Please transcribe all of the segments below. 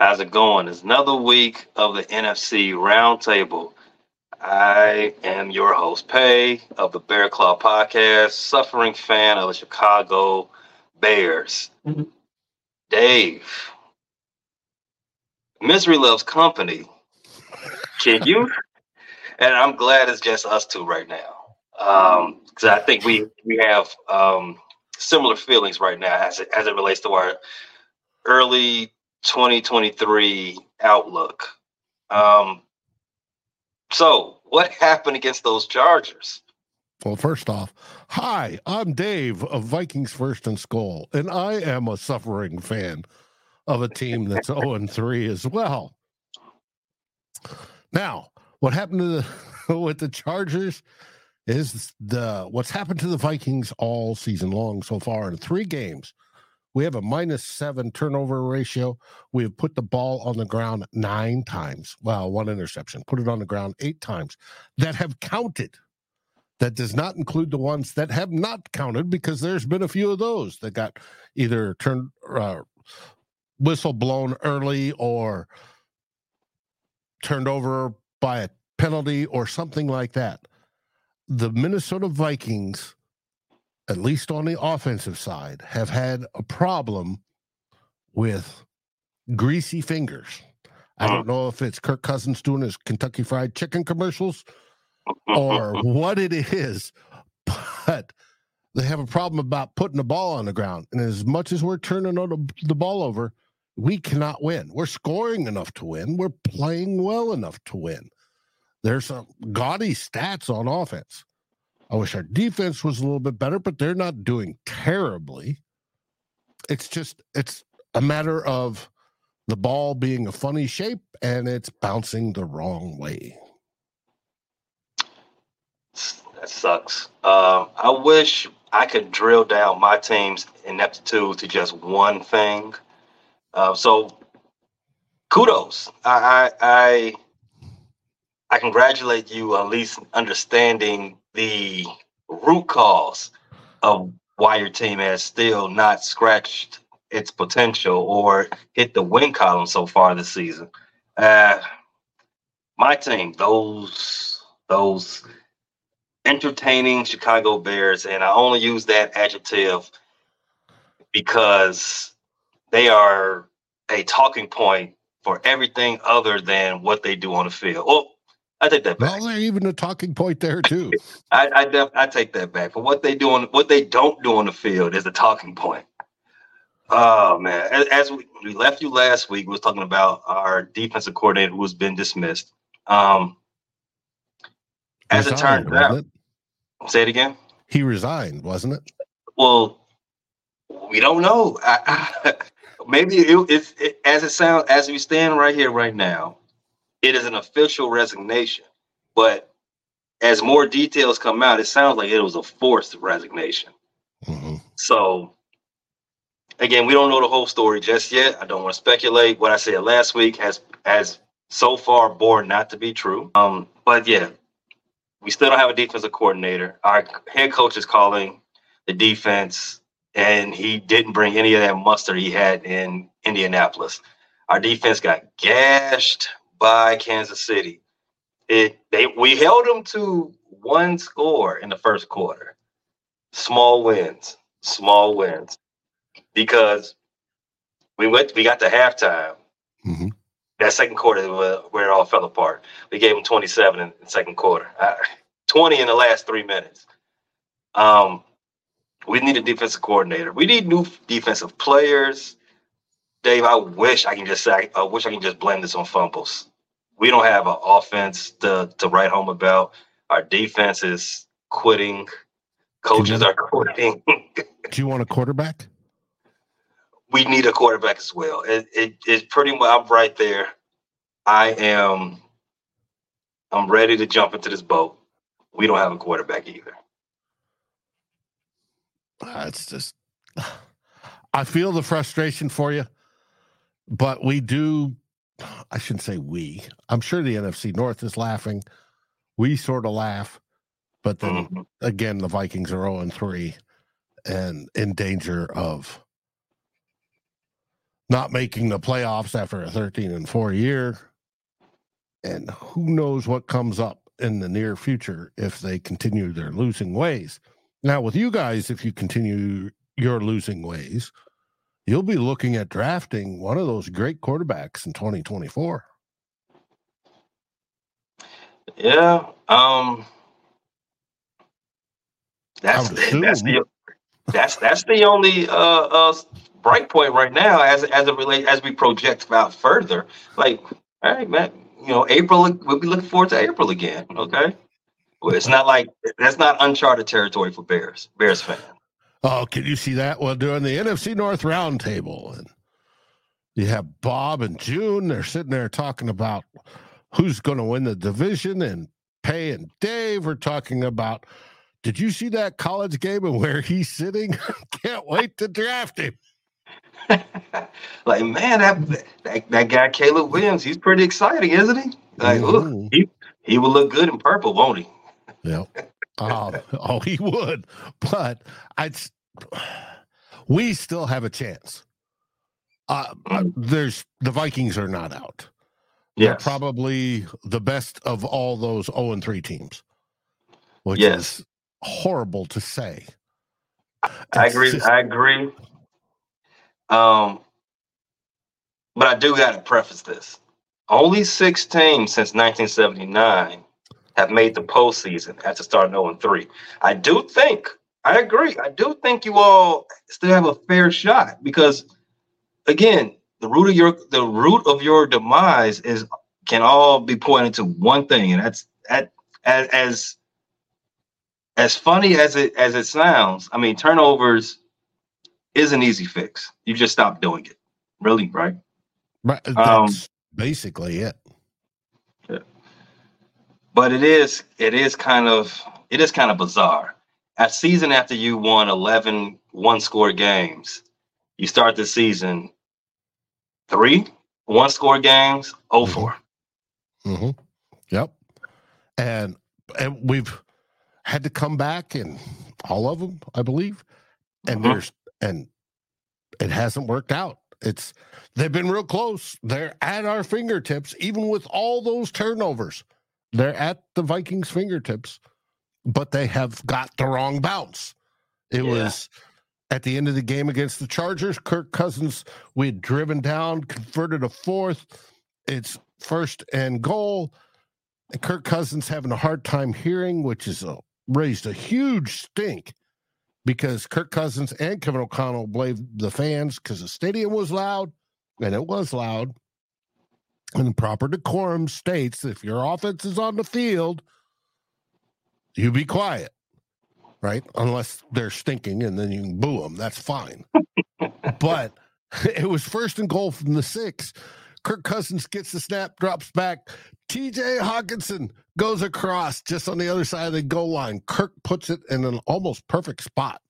How's it going? It's another week of the NFC Roundtable. I am your host, Pay, of the Bear Claw Podcast, suffering fan of the Chicago Bears. Mm-hmm. Dave, misery loves company. Can you? and I'm glad it's just us two right now, because um, I think we we have um, similar feelings right now as it, as it relates to our early 2023 outlook. Um, so, what happened against those Chargers? Well, first off, hi, I'm Dave of Vikings First and Skol, and I am a suffering fan of a team that's 0 and 3 as well. Now, what happened to the with the Chargers is the what's happened to the Vikings all season long so far in three games. We have a minus seven turnover ratio. We have put the ball on the ground nine times. Well, one interception, put it on the ground eight times that have counted. That does not include the ones that have not counted because there's been a few of those that got either turned uh, whistle blown early or turned over by a penalty or something like that. The Minnesota Vikings at least on the offensive side, have had a problem with greasy fingers. I don't uh-huh. know if it's Kirk Cousins doing his Kentucky Fried Chicken commercials or what it is, but they have a problem about putting the ball on the ground. And as much as we're turning the ball over, we cannot win. We're scoring enough to win. We're playing well enough to win. There's some gaudy stats on offense. I wish our defense was a little bit better, but they're not doing terribly. It's just it's a matter of the ball being a funny shape and it's bouncing the wrong way. That sucks. Uh, I wish I could drill down my team's ineptitude to just one thing. Uh, so, kudos. I, I I I congratulate you on at least understanding the root cause of why your team has still not scratched its potential or hit the win column so far this season. Uh, my team, those those entertaining Chicago Bears, and I only use that adjective because they are a talking point for everything other than what they do on the field. Well, I take that back. Well, they're even a talking point there too. I I, def- I take that back. But what they do on what they don't do on the field is a talking point. Oh man! As, as we, we, left you last week, we was talking about our defensive coordinator who has been dismissed. Um, as resigned, it turned out, it? say it again. He resigned, wasn't it? Well, we don't know. I, I, maybe it, it's it, as it sounds as we stand right here right now it is an official resignation. But as more details come out, it sounds like it was a forced resignation. Mm-hmm. So again, we don't know the whole story just yet. I don't want to speculate. What I said last week has has so far borne not to be true. Um, but yeah, we still don't have a defensive coordinator. Our head coach is calling the defense, and he didn't bring any of that mustard he had in Indianapolis. Our defense got gashed by Kansas City. It they we held them to one score in the first quarter. Small wins, small wins, because we went we got to halftime. Mm-hmm. That second quarter where it all fell apart. We gave them 27 in the second quarter, uh, 20 in the last three minutes. Um, we need a defensive coordinator. We need new defensive players. Dave, I wish I can just say I wish I can just blame this on fumbles we don't have an offense to to write home about. Our defense is quitting. Coaches are quitting. do you want a quarterback? We need a quarterback as well. It, it it's pretty much I'm right there. I am I'm ready to jump into this boat. We don't have a quarterback either. That's just I feel the frustration for you, but we do I shouldn't say we. I'm sure the NFC North is laughing. We sort of laugh, but then mm-hmm. again, the Vikings are 0 and 3 and in danger of not making the playoffs after a 13 and 4 year. And who knows what comes up in the near future if they continue their losing ways. Now, with you guys, if you continue your losing ways, you'll be looking at drafting one of those great quarterbacks in 2024. Yeah. Um that's that's the that's that's the only uh uh bright point right now as as it relate as we project out further. Like, all right, man, you know, April we'll be looking forward to April again. Okay. Well, it's not like that's not uncharted territory for Bears, Bears fans. Oh, can you see that? Well, during the NFC North roundtable, and you have Bob and June. They're sitting there talking about who's going to win the division, and Pay and Dave are talking about. Did you see that college game and where he's sitting? Can't wait to draft him. like man, that, that that guy Caleb Williams, he's pretty exciting, isn't he? Like, mm-hmm. look, he he will look good in purple, won't he? Yeah. Oh, oh, he would. But I'd we still have a chance. Uh, uh there's the Vikings are not out. Yeah, probably the best of all those 0 and 3 teams. Which yes. is horrible to say. I agree. Just, I agree. Um, but I do got to preface this. Only six teams since 1979 have made the postseason at the start of 0 3. I do think, I agree, I do think you all still have a fair shot because, again, the root of your the root of your demise is can all be pointed to one thing, and that's at as as as funny as it as it sounds. I mean, turnovers is an easy fix. You just stop doing it. Really, right? Right. That's um, basically it but it is it is kind of it is kind of bizarre. A season after you won 11 one score games, you start the season three one score games, oh mm-hmm. 4. Mm-hmm. Yep. And and we've had to come back in all of them, I believe. And mm-hmm. there's and it hasn't worked out. It's they've been real close. They're at our fingertips, even with all those turnovers. They're at the Vikings' fingertips, but they have got the wrong bounce. It yeah. was at the end of the game against the Chargers. Kirk Cousins, we had driven down, converted a fourth. It's first and goal. And Kirk Cousins having a hard time hearing, which is a, raised a huge stink because Kirk Cousins and Kevin O'Connell blamed the fans because the stadium was loud, and it was loud. And proper decorum states if your offense is on the field, you be quiet, right? Unless they're stinking and then you can boo them. That's fine. but it was first and goal from the six. Kirk Cousins gets the snap, drops back. TJ Hockenson goes across just on the other side of the goal line. Kirk puts it in an almost perfect spot,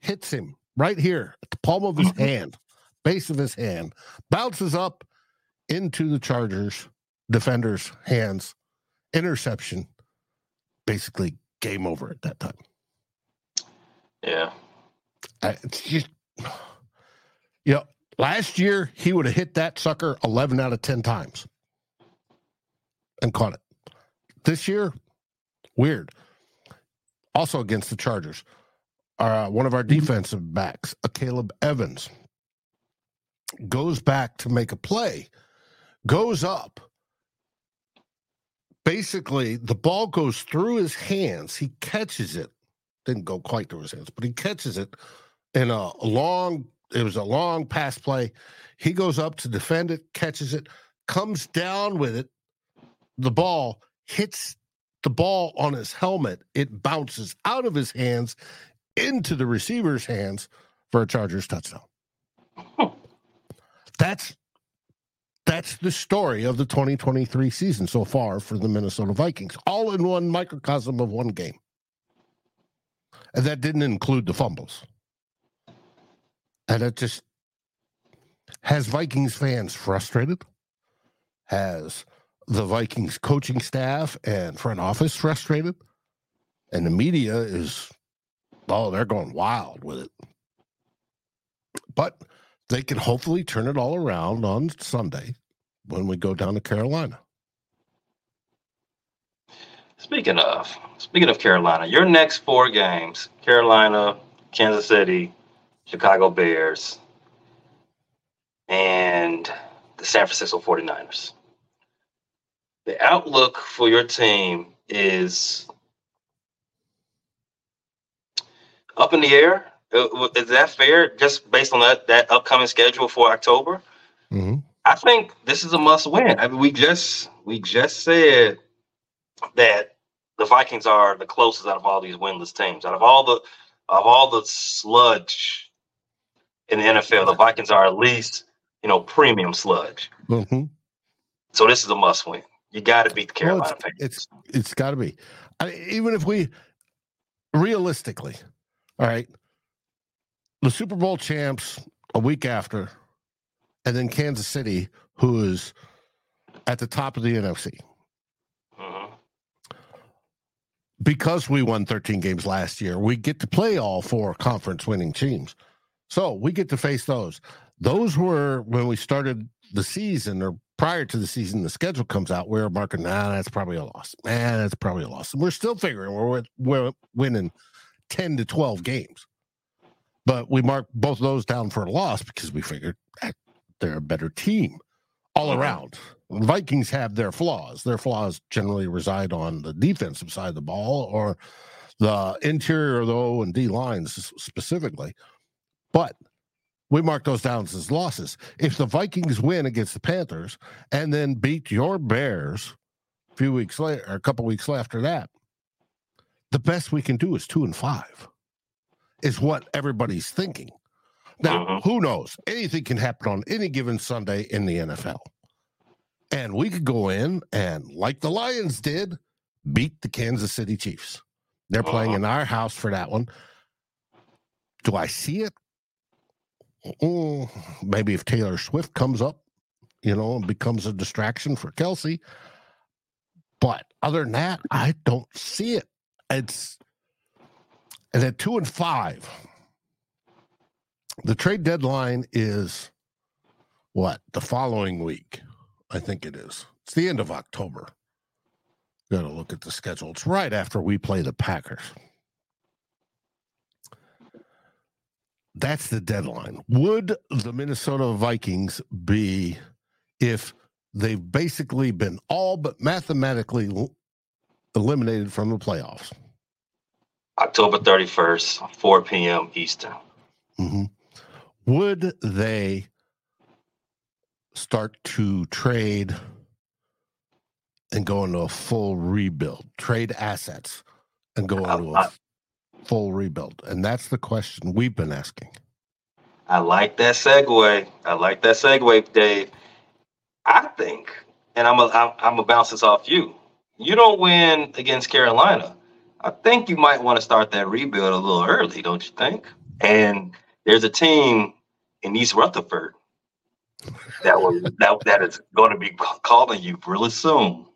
hits him right here at the palm of his hand, base of his hand, bounces up into the Chargers defender's hands, interception, basically game over at that time. Yeah. I, just, you know, last year he would have hit that sucker 11 out of 10 times and caught it. This year, weird. Also against the Chargers, uh, one of our mm-hmm. defensive backs, Akayleb Evans, goes back to make a play goes up. Basically, the ball goes through his hands. He catches it. Didn't go quite through his hands, but he catches it in a long, it was a long pass play. He goes up to defend it, catches it, comes down with it. The ball hits the ball on his helmet. It bounces out of his hands into the receiver's hands for a Chargers touchdown. That's that's the story of the 2023 season so far for the Minnesota Vikings, all in one microcosm of one game. And that didn't include the fumbles. And it just has Vikings fans frustrated, has the Vikings coaching staff and front office frustrated, and the media is, oh, they're going wild with it. But they can hopefully turn it all around on Sunday when we go down to Carolina. Speaking of speaking of Carolina, your next four games: Carolina, Kansas City, Chicago Bears, and the San Francisco 49ers. The outlook for your team is up in the air. Uh, is that fair? Just based on that that upcoming schedule for October, mm-hmm. I think this is a must win. I mean, we just we just said that the Vikings are the closest out of all these winless teams. Out of all the of all the sludge in the NFL, the Vikings are at least you know premium sludge. Mm-hmm. So this is a must win. You got to beat the Carolina well, it's, it's, it's got to be. I even if we realistically, all right, the Super Bowl champs a week after, and then Kansas City, who is at the top of the NFC. Mm-hmm. Because we won 13 games last year, we get to play all four conference winning teams. So we get to face those. Those were when we started the season or prior to the season, the schedule comes out, we're marking, nah, that's probably a loss. Man, that's probably a loss. And we're still figuring we're, we're winning 10 to 12 games. But we marked both of those down for a loss because we figured they're a better team all around. Vikings have their flaws. Their flaws generally reside on the defensive side of the ball or the interior of the O and D lines specifically. But we mark those down as losses. If the Vikings win against the Panthers and then beat your Bears a few weeks later, or a couple weeks after that, the best we can do is two and five, is what everybody's thinking. Now, uh-huh. who knows? Anything can happen on any given Sunday in the NFL. And we could go in and, like the Lions did, beat the Kansas City Chiefs. They're playing uh-huh. in our house for that one. Do I see it? Oh, maybe if Taylor Swift comes up, you know, and becomes a distraction for Kelce. But other than that, I don't see it. It's and at two and five, the trade deadline is what the following week. I think it is. It's the end of October. Got to look at the schedule. It's right after we play the Packers. That's the deadline. Would the Minnesota Vikings be if they've basically been all but mathematically eliminated from the playoffs? October 31st, 4 p.m. Eastern. Mm-hmm. Would they start to trade and go into a full rebuild, trade assets and go into a full rebuild? And that's the question we've been asking. I like that segue. I like that segue, Dave. I think, and I'm a, I'm, I'm gonna bounce this off you. You don't win against Carolina. I think you might want to start that rebuild a little early, don't you think? And there's a team in East Rutherford that will that, that is going to be calling you really soon.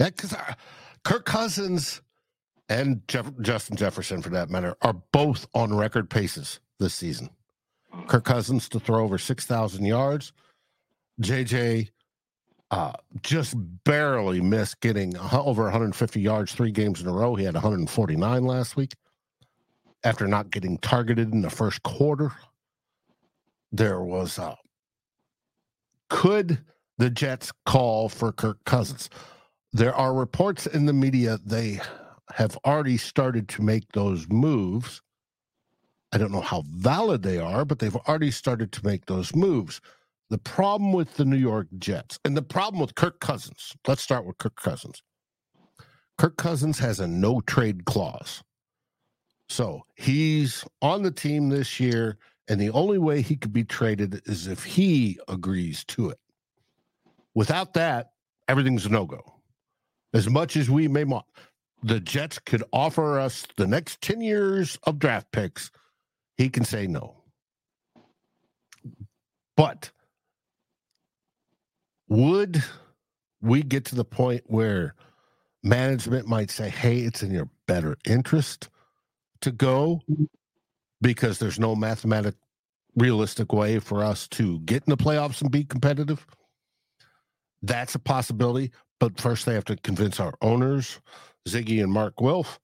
Yeah, because uh, Kirk Cousins and Jeff, Justin Jefferson, for that matter, are both on record paces this season. Mm-hmm. Kirk Cousins to throw over 6,000 yards. JJ uh, just barely missed getting over 150 yards three games in a row. He had 149 last week after not getting targeted in the first quarter. There was uh, could the Jets call for Kirk Cousins? There are reports in the media they have already started to make those moves. I don't know how valid they are, but they've already started to make those moves. The problem with the New York Jets and the problem with Kirk Cousins, let's start with Kirk Cousins. Kirk Cousins has a no trade clause. So he's on the team this year, and the only way he could be traded is if he agrees to it. Without that, everything's a no go. As much as we may want, the Jets could offer us the next 10 years of draft picks. He can say no. But would we get to the point where management might say, hey, it's in your better interest to go because there's no mathematic realistic way for us to get in the playoffs and be competitive. That's a possibility. But first, they have to convince our owners, Zygi and Mark Wilf,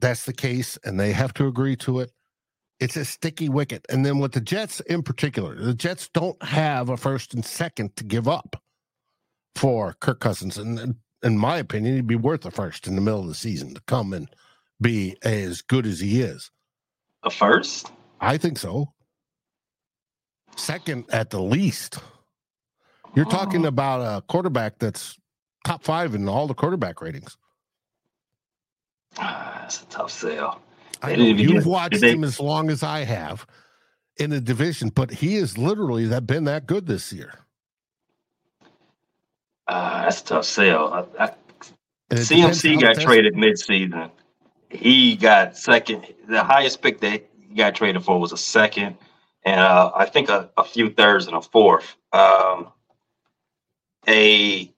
that's the case, and they have to agree to it. It's a sticky wicket. And then with the Jets in particular, the Jets don't have a first and second to give up for Kirk Cousins. And in my opinion, he'd be worth a first in the middle of the season to come and be as good as he is. A first? I think so. Second at the least. You're oh. talking about a quarterback that's top five in all the quarterback ratings. Ah, that's a tough sale. I know you've watched him as long as I have in the division, but he has literally that been that good this year. Uh, that's a tough sale. I, I, CMC got traded midseason. He got second. The highest pick that he got traded for was a second, and uh, I think a, a, few thirds and a fourth. Um, a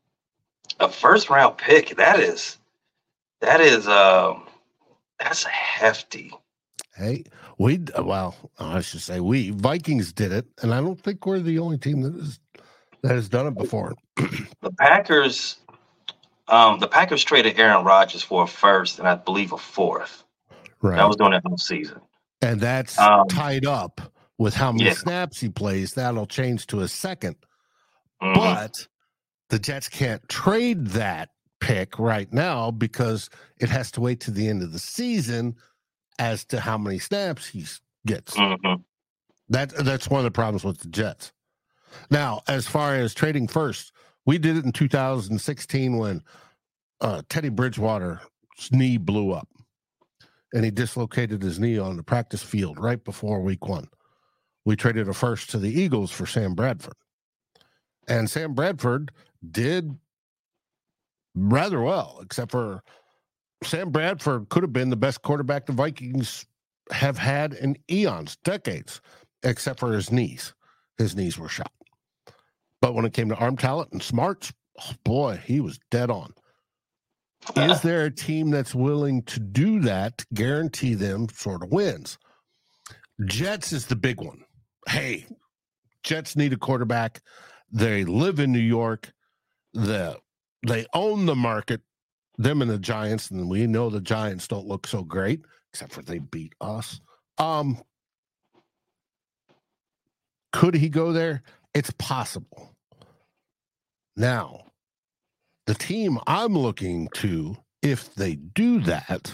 a first round pick that is that is um that's hefty. Hey, we well, I should say we Vikings did it, and I don't think we're the only team that is that has done it before. the Packers, um, the Packers traded Aaron Rodgers for a first and I believe a fourth. Right, that was during that whole season, and that's um, tied up with how many yeah. snaps he plays. That'll change to a 2nd mm-hmm. but the Jets can't trade that pick right now because it has to wait to the end of the season as to how many snaps he gets. Mm-hmm. That that's one of the problems with the Jets. Now, as far as trading first, we did it in 2016 when uh, Teddy Bridgewater's knee blew up and he dislocated his knee on the practice field right before week one. We traded a first to the Eagles for Sam Bradford. And Sam Bradford did rather well, except for Sam Bradford could have been the best quarterback the Vikings have had in eons, decades, except for his knees. His knees were shot. But when it came to arm talent and smarts, oh boy, he was dead on. Is there a team that's willing to do that to guarantee them sort of wins? Jets is the big one. Hey, Jets need a quarterback. They live in New York. The they own the market, them and the Giants, and we know the Giants don't look so great, except for they beat us. Um, could he go there? It's possible. Now, the team I'm looking to, if they do that,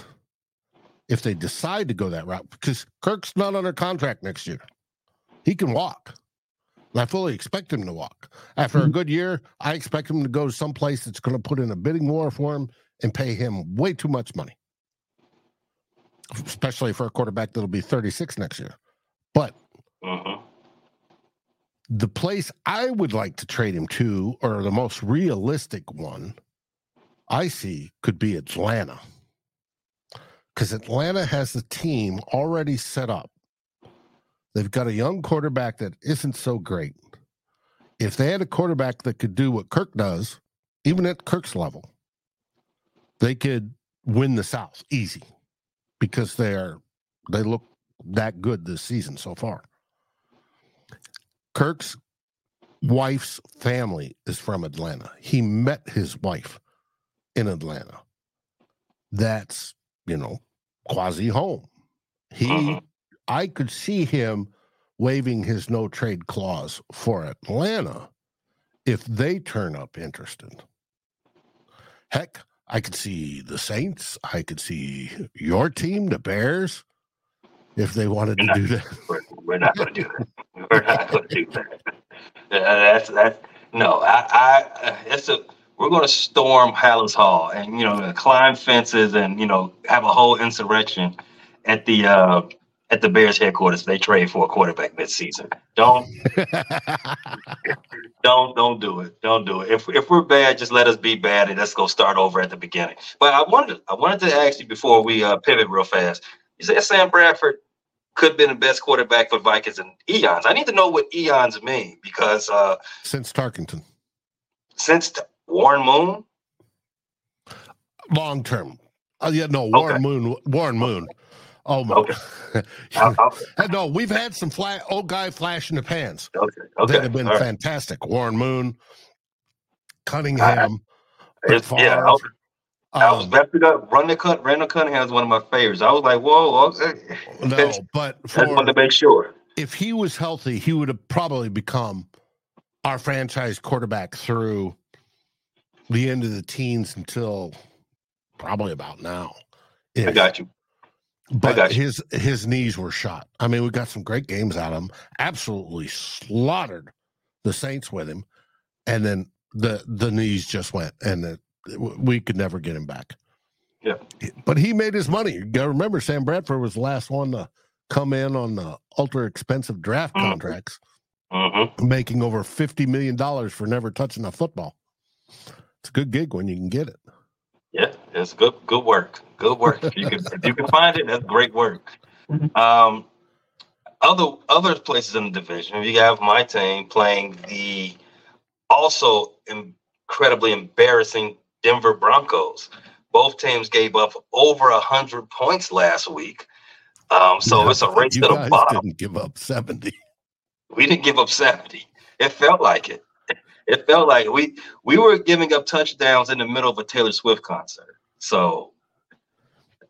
if they decide to go that route, because Kirk's not under contract next year, he can walk. I fully expect him to walk. After a mm-hmm. good year, I expect him to go to someplace that's going to put in a bidding war for him and pay him way too much money, especially for a quarterback that'll be 36 next year. But uh-huh. the place I would like to trade him to, or the most realistic one I see, could be Atlanta. Because Atlanta has the team already set up They've got a young quarterback that isn't so great. If they had a quarterback that could do what Kirk does, even at Kirk's level, they could win the South easy because they are they look that good this season so far. Kirk's wife's family is from Atlanta. He met his wife in Atlanta. That's, you know, quasi home. He uh-huh. I could see him waiving his no trade clause for Atlanta if they turn up interested. Heck, I could see the Saints. I could see your team, the Bears, if they wanted we're to not, do that. We're, we're not going to do that. We're not going to do that. Uh, that's that. No, I. I it's a. We're going to storm Halas Hall and you know climb fences and you know have a whole insurrection at the uh, at the Bears headquarters they trade for a quarterback midseason. Don't don't don't do it. Don't do it. If if we're bad, just let us be bad and let's go start over at the beginning. But I wanted I wanted to ask you before we uh, pivot real fast. You said Sam Bradford could have been the best quarterback for Vikings in eons. I need to know what eons mean because uh, since Tarkenton, since t- Warren Moon, long term. Uh, yeah, no Warren okay. Moon. Warren Moon Oh my! Okay. I'll- I'll- no, we've had some fla- old guy flash in the pans okay. Okay. that have been all right. fantastic. Warren Moon, Cunningham. Brett yeah, I was, I was um, wrapped up. Randall, Cun- Randall Cunningham is one of my favorites. I was like, whoa, okay. no, but Just for wanted to make sure. if he was healthy, he would have probably become our franchise quarterback through the end of the teens until probably about now. I got you. But his his knees were shot. I mean, we got some great games out of him. Absolutely slaughtered the Saints with him, and then the the knees just went, and it, we could never get him back. Yeah. But he made his money. You got to remember, Sam Bradford was the last one to come in on the ultra expensive draft Mhm. contracts, Mm-hmm. making over fifty million dollars for never touching a football. It's a good gig when you can get it. Yeah, it's good. Good work. Good work. If you can, if you can find it, that's great work. Um, other other places in the division, you have my team playing the also incredibly embarrassing Denver Broncos. Both teams gave up over a hundred points last week. Um, so Yeah, it's a race to the bottom. Didn't give up seventy. We didn't give up 70. It felt like it. It felt like we we were giving up touchdowns in the middle of a Taylor Swift concert. So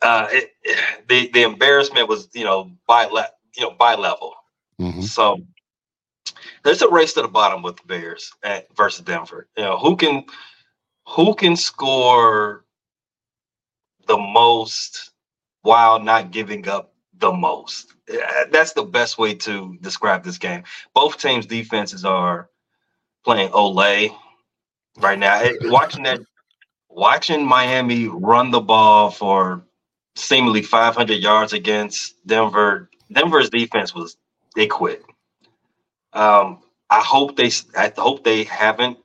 uh it, the the embarrassment was, you know, by le- you know, by level. Mhm. So there's a race to the bottom with the Bears at, versus Denver. You know, who can who can score the most while not giving up the most? Uh, That's the best way to describe this game. Both teams' defenses are playing olé right now. Watching that, watching Miami run the ball for seemingly 500 yards against Denver. Denver's defense was they quit. Um, I hope they I hope they haven't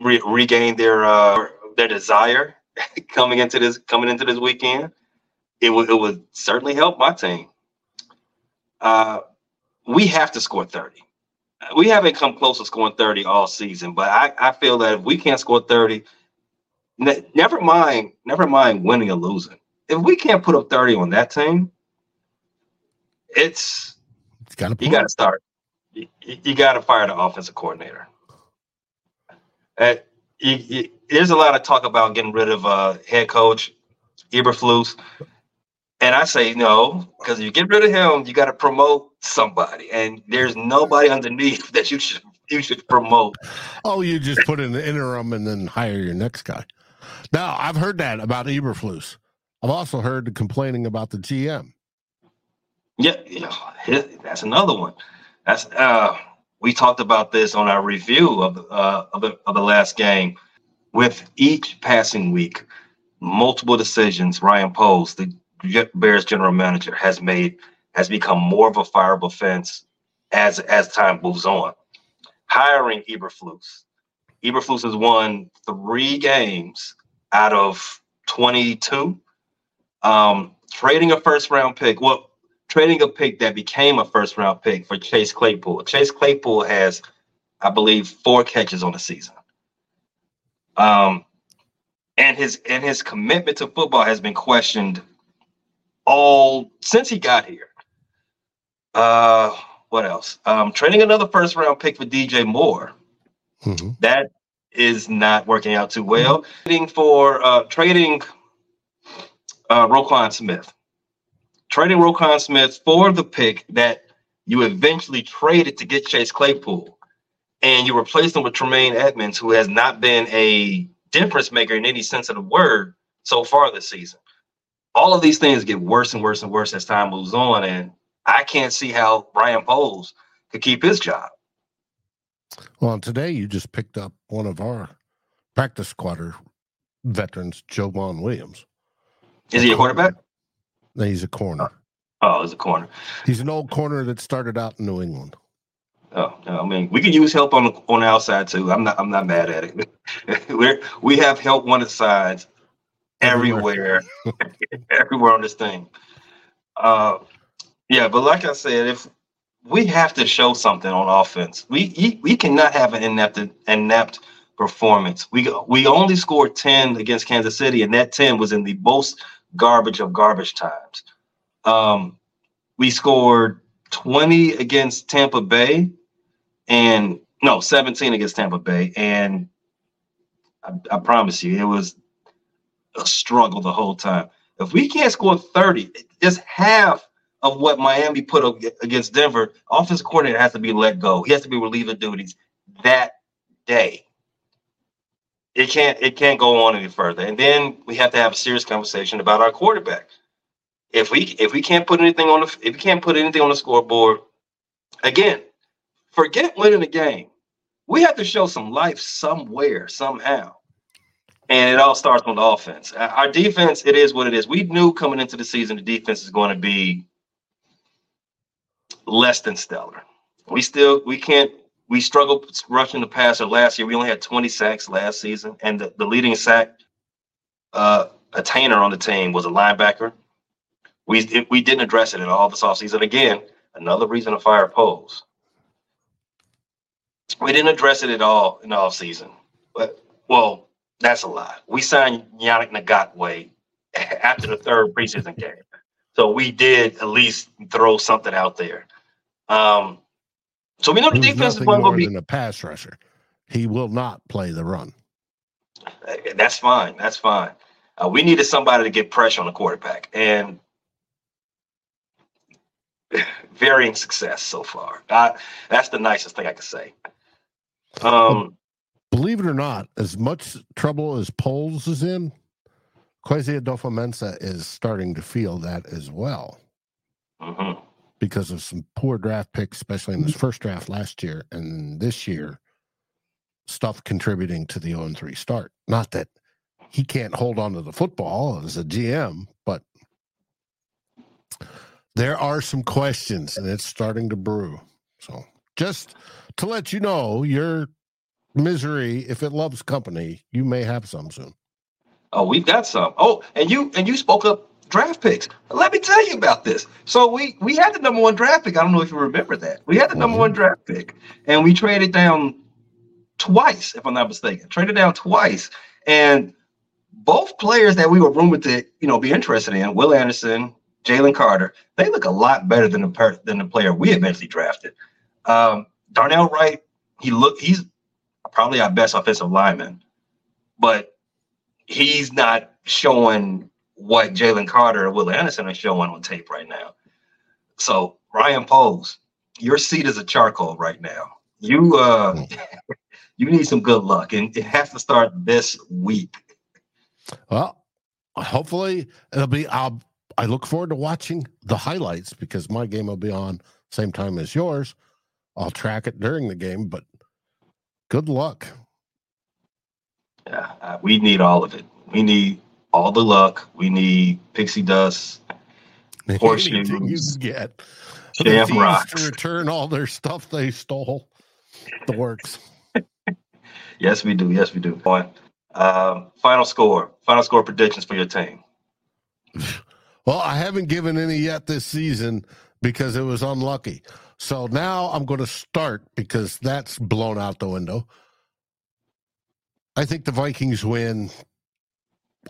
re- regained their uh, their desire coming into this coming into this weekend. It would it would certainly help my team. Uh, we have to score 30. We haven't come close to scoring 30 all season, but I, I feel that if we can't score 30, ne- never mind, never mind winning or losing. If we can't put up 30 on that team, it's It's got to you got to start. You, you got to fire the offensive coordinator. Uh, you, you, there's a lot of talk about getting rid of uh, head coach Eberflus, and I say no because you get rid of him, you got to promote somebody, and there's nobody underneath that you should you should promote. Oh, you just put in the interim and then hire your next guy. Now, I've heard that about Eberflus. I've also heard complaining about the GM. Yeah, yeah, that's another one. That's uh, we talked about this on our review of the uh, of the of the last game. With each passing week, multiple decisions Ryan Poles, the Bears general manager, has made has become more of a fireable fence as as time moves on. Hiring Eberflus, Eberflus has won three games out of twenty two. Um, trading a first round pick. Well, trading a pick that became a first round pick for Chase Claypool. Chase Claypool has, I believe, four catches on the season. Um, and his and his commitment to football has been questioned all since he got here. Uh, what else? Um, trading another first round pick for DJ Moore. Mhm. That is not working out too well. Trading for uh, trading uh, Roquan Smith trading Roquan Smith for the pick that you eventually traded to get Chase Claypool, and you replaced him with Tremaine Edmunds, who has not been a difference maker in any sense of the word so far this season. All of these things get worse and worse and worse as time moves on, and I can't see how Ryan Poles could keep his job. Well, today you just picked up one of our practice squatter veterans, Joejuan Williams. Is he a quarterback? No, He's a corner. Oh, he's a corner. He's an old corner that started out in New England. Oh, no, I mean, we can use help on the on the outside too. I'm not I'm not mad at it. We're we have help on the sides everywhere, everywhere on this thing. Uh, yeah, but like I said, if we have to show something on offense, we we cannot have an inept inept performance. We we only scored ten against Kansas City, and that ten was in the most garbage of garbage times. Um, we scored 20 against Tampa Bay and no, 17 against Tampa Bay. And I, I promise you, it was a struggle the whole time. If we can't score 30, just half of what Miami put up against Denver, offensive coordinator has to be let go. He has to be relieved of duties that day. It can't it can't go on any further. And then we have to have a serious conversation about our quarterback. If we if we can't put anything on the if we can't put anything on the scoreboard, again, forget winning the game. We have to show some life somewhere, somehow. And it all starts on the offense. Our defense, it is what it is. We knew coming into the season the defense is going to be less than stellar. We still we can't we struggled rushing the passer last year. We only had 20 sacks last season, and the, the leading sack uh, attainer on the team was a linebacker. We it, we didn't address it at all this offseason. Again, another reason to fire Poles. We didn't address it at all in the offseason. But well, that's a lie. We signed Yannick Ngakoue after the third preseason game. So we did at least throw something out there. Um, so we know the defense is going to be a pass rusher. He will not play the run. That's fine. That's fine. Uh, we needed somebody to get pressure on the quarterback, and varying success so far. Uh, that's the nicest thing I can say. Um, believe it or not, as much trouble as Poles is in, Kwesi Adofo-Mensah is starting to feel that as well. Mm-hmm because of some poor draft picks, especially in his mm-hmm. first draft last year and this year, stuff contributing to the 0 3 start. Not that he can't hold on to the football as a GM, but there are some questions and it's starting to brew. So just to let you know, your misery, if it loves company, you may have some soon. Oh, we've got some. Oh, and you and you spoke up draft picks. Let me tell you about this. So we we had the number one draft pick. I don't know if you remember that. We had the number one draft pick, and we traded down twice, if I'm not mistaken. Traded down twice, and both players that we were rumored to you know be interested in, Will Anderson, Jalen Carter, they look a lot better than the per- than the player we eventually drafted. Um, Darnell Wright, he look he's probably our best offensive lineman, but he's not showing what Jalen Carter and Will Anderson are showing on tape right now. So Ryan Poles, your seat is a charcoal right now. You uh you need some good luck and it has to start this week. Well, hopefully it'll be I'll I look forward to watching the highlights because my game will be on same time as yours. I'll track it during the game, but good luck. Yeah, uh, we need all of it. We need all the luck. We need pixie dust, horseshoes. you get jam rocks to return all their stuff they stole. The works. yes, we do. Yes, we do. Um, final score. Final score predictions for your team. Well, I haven't given any yet this season because it was unlucky. So now I'm going to start because that's blown out the window. I think the Vikings win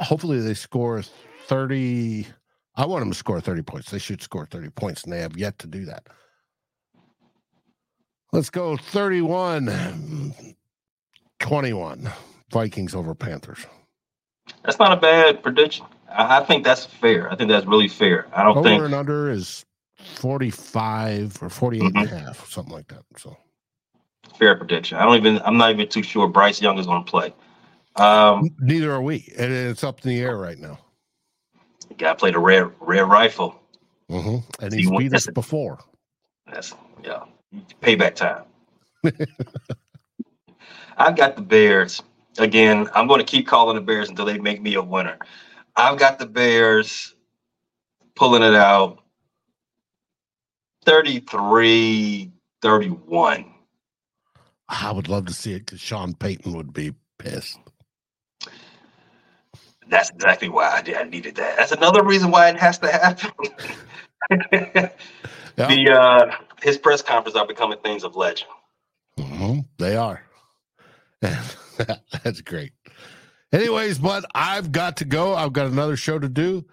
hopefully they score 30 i want them to score 30 points. They should score 30 points and they have yet to do that. Let's go 31 21 vikings over panthers. That's not a bad prediction. I, think that's fair. I think that's really fair. I don't over think and under is 45 or 48 mm-hmm. and a half something like that so. Fair prediction. I don't even i'm not even too sure bryce young is going to play um, Neither are we, and it's up in the air right now. The guy played a rare rare rifle, mm-hmm. and he's he beat us before. That's yeah, payback time. I've got the Bears again. I'm going to keep calling the Bears until they make me a winner. I've got the Bears pulling it out 33 31. I would love to see it because Sean Payton would be pissed. That's exactly why I, did, I needed that. That's another reason why it has to happen. yeah. The uh, his press conference are becoming things of legend. Mm-hmm. They are. That's great. Anyways, but I've got to go. I've got another show to do.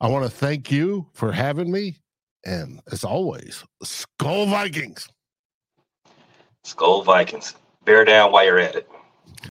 I want to thank you for having me. And as always, Skol Vikings. Skol Vikings. Bear down while you're at it.